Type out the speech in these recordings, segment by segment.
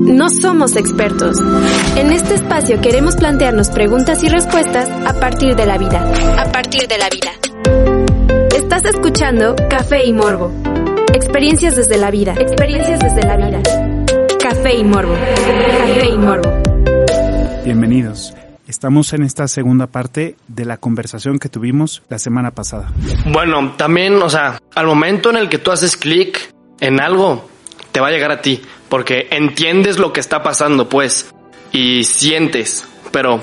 No somos expertos. En este espacio queremos plantearnos preguntas y respuestas a partir de la vida. A partir de la vida. Estás escuchando Café y Morbo. Experiencias desde la vida. Experiencias desde la vida. Café y Morbo. Café y Morbo. Bienvenidos. Estamos en esta segunda parte de la conversación que tuvimos la semana pasada. Bueno, también, o sea, al momento en el que tú haces clic en algo, te va a llegar a ti, porque entiendes lo que está pasando, pues, y sientes, pero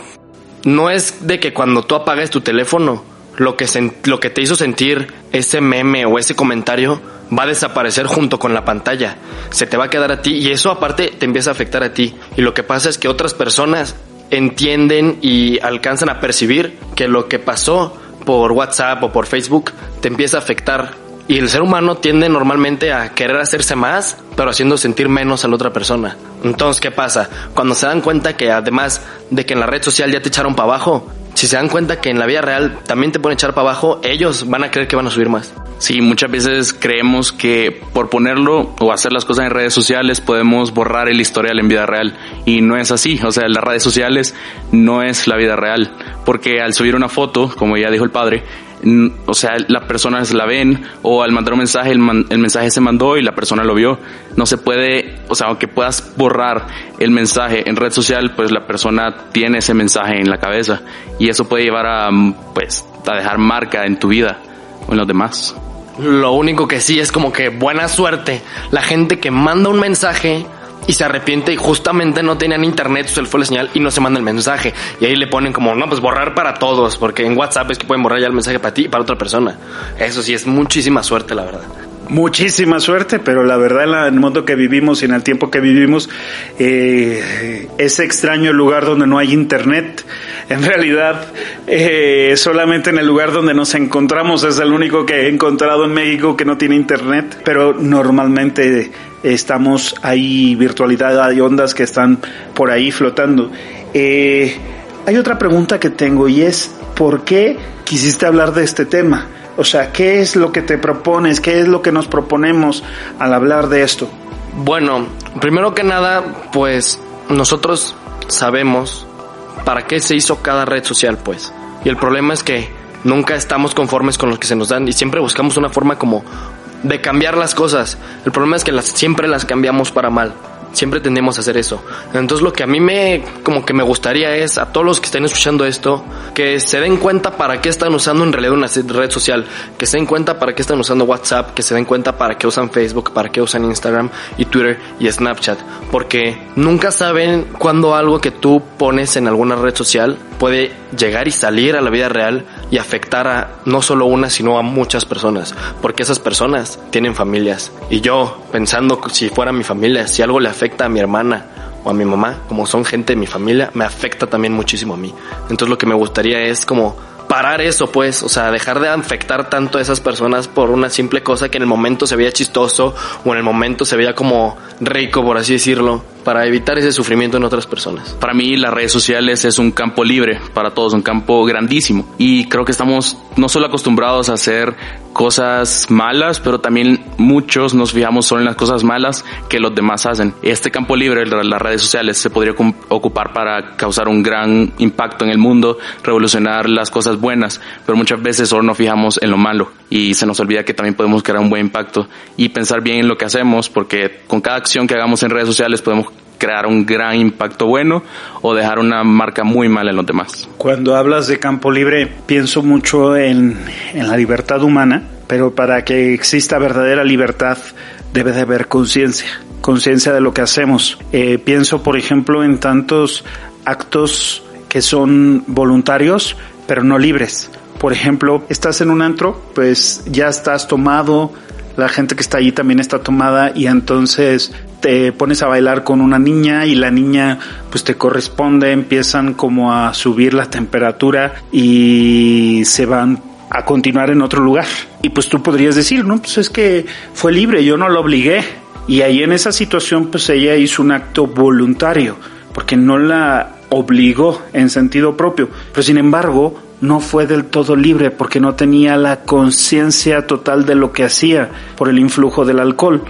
no es de que cuando tú apagues tu teléfono, lo que, lo que te hizo sentir ese meme o ese comentario va a desaparecer junto con la pantalla. Se te va a quedar a ti y eso aparte te empieza a afectar a ti. Y lo que pasa es que otras personas entienden y alcanzan a percibir que lo que pasó por WhatsApp o por Facebook te empieza a afectar. Y el ser humano tiende normalmente a querer hacerse más, pero haciendo sentir menos a la otra persona. Entonces, ¿qué pasa? Cuando se dan cuenta que además de que en la red social ya te echaron para abajo, si se dan cuenta que en la vida real también te pueden echar para abajo, ellos van a creer que van a subir más. Sí, muchas veces creemos que por ponerlo o hacer las cosas en redes sociales podemos borrar el historial en vida real y no es así, o sea, las redes sociales no es la vida real, porque al subir una foto, como ya dijo el padre, o sea, las personas la ven o al mandar un mensaje, el, man- el mensaje se mandó y la persona lo vio. No se puede, o sea, aunque puedas borrar el mensaje en red social, pues la persona tiene ese mensaje en la cabeza y eso puede llevar a, pues, a dejar marca en tu vida o en los demás. Lo único que sí es como que buena suerte. La gente que manda un mensaje y se arrepiente y justamente no tenían internet, se le fue la señal y no se manda el mensaje. Y ahí le ponen como, no, pues borrar para todos, porque en WhatsApp es que pueden borrar ya el mensaje para ti y para otra persona. Eso sí es muchísima suerte, la verdad. Muchísima suerte, pero la verdad en el mundo que vivimos y en el tiempo que vivimos eh, es extraño el lugar donde no hay internet. En realidad, eh, solamente en el lugar donde nos encontramos es el único que he encontrado en México que no tiene internet, pero normalmente estamos ahí, virtualidad, hay ondas que están por ahí flotando. Eh, hay otra pregunta que tengo y es, ¿por qué quisiste hablar de este tema? O sea, ¿qué es lo que te propones? ¿Qué es lo que nos proponemos al hablar de esto? Bueno, primero que nada, pues nosotros sabemos para qué se hizo cada red social, pues. Y el problema es que nunca estamos conformes con los que se nos dan y siempre buscamos una forma como de cambiar las cosas. El problema es que las, siempre las cambiamos para mal. Siempre tendemos a hacer eso. Entonces lo que a mí me como que me gustaría es a todos los que estén escuchando esto que se den cuenta para qué están usando en realidad una red social, que se den cuenta para qué están usando WhatsApp, que se den cuenta para qué usan Facebook, para qué usan Instagram y Twitter y Snapchat, porque nunca saben cuándo algo que tú pones en alguna red social puede llegar y salir a la vida real y afectar a no solo una, sino a muchas personas, porque esas personas tienen familias. Y yo, pensando si fuera mi familia, si algo le afecta a mi hermana o a mi mamá, como son gente de mi familia, me afecta también muchísimo a mí. Entonces lo que me gustaría es como parar eso, pues, o sea, dejar de afectar tanto a esas personas por una simple cosa que en el momento se veía chistoso o en el momento se veía como rico, por así decirlo, para evitar ese sufrimiento en otras personas. Para mí las redes sociales es un campo libre para todos, un campo grandísimo. Y creo que estamos no solo acostumbrados a hacer cosas malas, pero también muchos nos fijamos solo en las cosas malas que los demás hacen. Este campo libre, las redes sociales, se podría ocupar para causar un gran impacto en el mundo, revolucionar las cosas buenas, pero muchas veces solo nos fijamos en lo malo y se nos olvida que también podemos crear un buen impacto y pensar bien en lo que hacemos, porque con cada acción que hagamos en redes sociales podemos crear un gran impacto bueno o dejar una marca muy mala en los demás. Cuando hablas de campo libre, pienso mucho en, en la libertad humana, pero para que exista verdadera libertad debe de haber conciencia, conciencia de lo que hacemos. Eh, pienso, por ejemplo, en tantos actos que son voluntarios, pero no libres. Por ejemplo, estás en un antro, pues ya estás tomado, la gente que está allí también está tomada y entonces pones a bailar con una niña y la niña pues te corresponde, empiezan como a subir la temperatura y se van a continuar en otro lugar. Y pues tú podrías decir, no, pues es que fue libre, yo no lo obligué. Y ahí en esa situación pues ella hizo un acto voluntario, porque no la obligó en sentido propio. Pero sin embargo, no fue del todo libre porque no tenía la conciencia total de lo que hacía por el influjo del alcohol.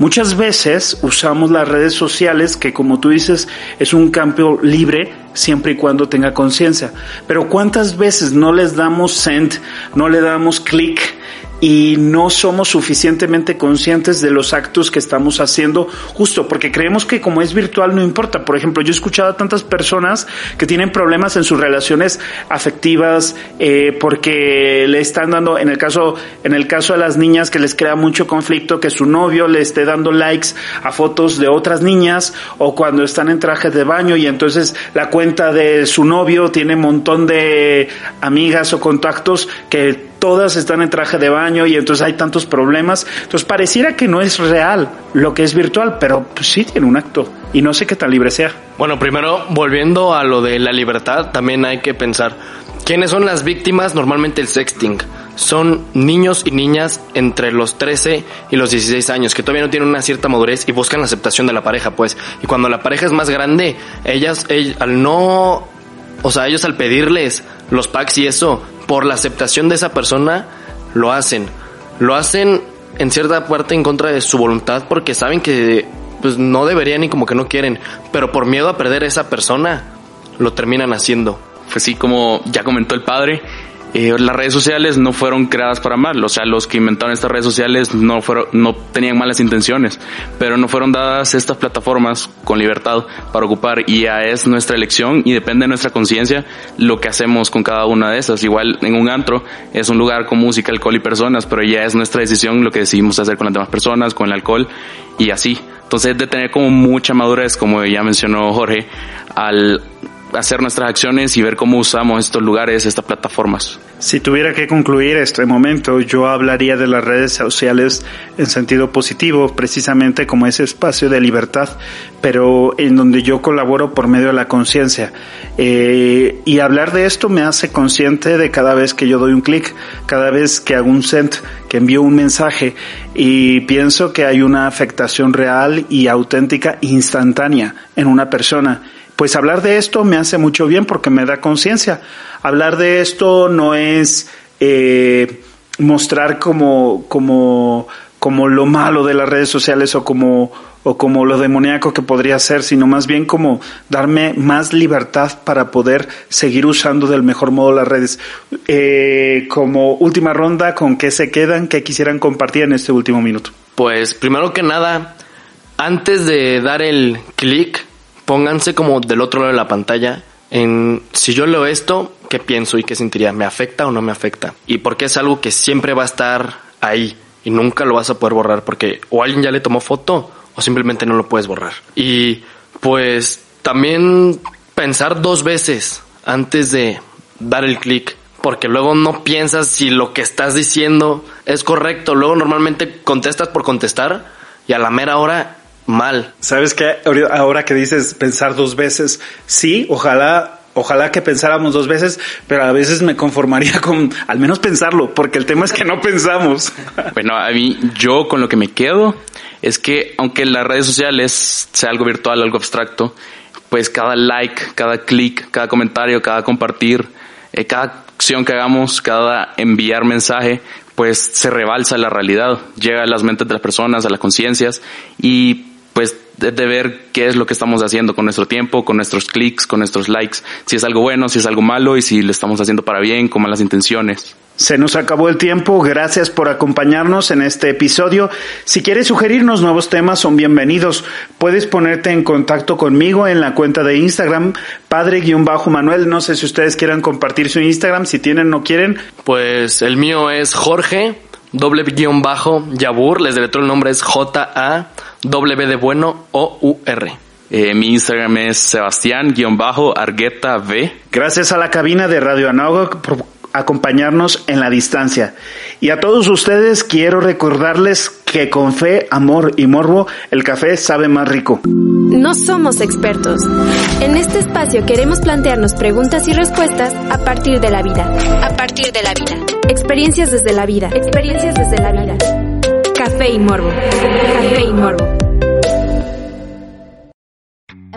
Muchas veces usamos las redes sociales, que como tú dices, es un campo libre siempre y cuando tenga conciencia. Pero ¿cuántas veces no les damos send, no le damos clic y no somos suficientemente conscientes de los actos que estamos haciendo justo porque creemos que como es virtual no importa. Por ejemplo, yo he escuchado a tantas personas que tienen problemas en sus relaciones afectivas eh, porque le están dando, en el caso, en el caso de las niñas que les crea mucho conflicto que su novio le esté dando likes a fotos de otras niñas o cuando están en traje de baño y entonces la cuenta de su novio tiene un montón de amigas o contactos que todas están en traje de baño y entonces hay tantos problemas. Entonces pareciera que no es real lo que es virtual, pero pues sí tiene un acto y no sé qué tan libre sea. Bueno, primero, volviendo a lo de la libertad, también hay que pensar, ¿quiénes son las víctimas? Normalmente el sexting. Son niños y niñas entre los 13 y los 16 años que todavía no tienen una cierta madurez y buscan la aceptación de la pareja, pues. Y cuando la pareja es más grande, ellas, al no, o sea, ellos al pedirles los packs y eso, por la aceptación de esa persona, lo hacen. Lo hacen en cierta parte en contra de su voluntad porque saben que pues no deberían y como que no quieren, pero por miedo a perder a esa persona, lo terminan haciendo. Pues sí, como ya comentó el padre, eh, las redes sociales no fueron creadas para mal, o sea, los que inventaron estas redes sociales no fueron, no tenían malas intenciones, pero no fueron dadas estas plataformas con libertad para ocupar y ya es nuestra elección y depende de nuestra conciencia lo que hacemos con cada una de esas. Igual en un antro es un lugar con música, alcohol y personas, pero ya es nuestra decisión lo que decidimos hacer con las demás personas, con el alcohol y así. Entonces de tener como mucha madurez, como ya mencionó Jorge, al hacer nuestras acciones y ver cómo usamos estos lugares, estas plataformas. Si tuviera que concluir este momento, yo hablaría de las redes sociales en sentido positivo, precisamente como ese espacio de libertad, pero en donde yo colaboro por medio de la conciencia. Eh, y hablar de esto me hace consciente de cada vez que yo doy un clic, cada vez que hago un send, que envío un mensaje y pienso que hay una afectación real y auténtica instantánea en una persona pues hablar de esto me hace mucho bien porque me da conciencia. Hablar de esto no es eh, mostrar como, como, como lo malo de las redes sociales o como, o como lo demoníaco que podría ser, sino más bien como darme más libertad para poder seguir usando del mejor modo las redes. Eh, como última ronda, ¿con qué se quedan? ¿Qué quisieran compartir en este último minuto? Pues primero que nada, antes de dar el clic, pónganse como del otro lado de la pantalla en si yo leo esto, ¿qué pienso y qué sentiría? ¿Me afecta o no me afecta? Y porque es algo que siempre va a estar ahí y nunca lo vas a poder borrar porque o alguien ya le tomó foto o simplemente no lo puedes borrar. Y pues también pensar dos veces antes de dar el clic porque luego no piensas si lo que estás diciendo es correcto. Luego normalmente contestas por contestar y a la mera hora mal. ¿Sabes qué? Ahora que dices pensar dos veces, sí, ojalá Ojalá que pensáramos dos veces, pero a veces me conformaría con al menos pensarlo, porque el tema es que no pensamos. Bueno, a mí, yo con lo que me quedo es que aunque las redes sociales sea algo virtual, algo abstracto, pues cada like, cada clic, cada comentario, cada compartir, eh, cada acción que hagamos, cada enviar mensaje, pues se rebalsa la realidad, llega a las mentes de las personas, a las conciencias y pues de, ver qué es lo que estamos haciendo con nuestro tiempo, con nuestros clics, con nuestros likes, si es algo bueno, si es algo malo y si lo estamos haciendo para bien, con malas intenciones. Se nos acabó el tiempo, gracias por acompañarnos en este episodio. Si quieres sugerirnos nuevos temas, son bienvenidos. Puedes ponerte en contacto conmigo en la cuenta de Instagram, padre-manuel. No sé si ustedes quieran compartir su Instagram, si tienen o no quieren. Pues el mío es Jorge, doble guion bajo, Yabur, les deletro el nombre es J-A W de bueno O U R. Eh, mi Instagram es Sebastián-Argueta V. Gracias a la cabina de Radio Análogo por acompañarnos en la distancia. Y a todos ustedes quiero recordarles que con fe, amor y morbo el café sabe más rico. No somos expertos. En este espacio queremos plantearnos preguntas y respuestas a partir de la vida. A partir de la vida. Experiencias desde la vida. Experiencias desde la vida. Café y morbo. Café y morbo.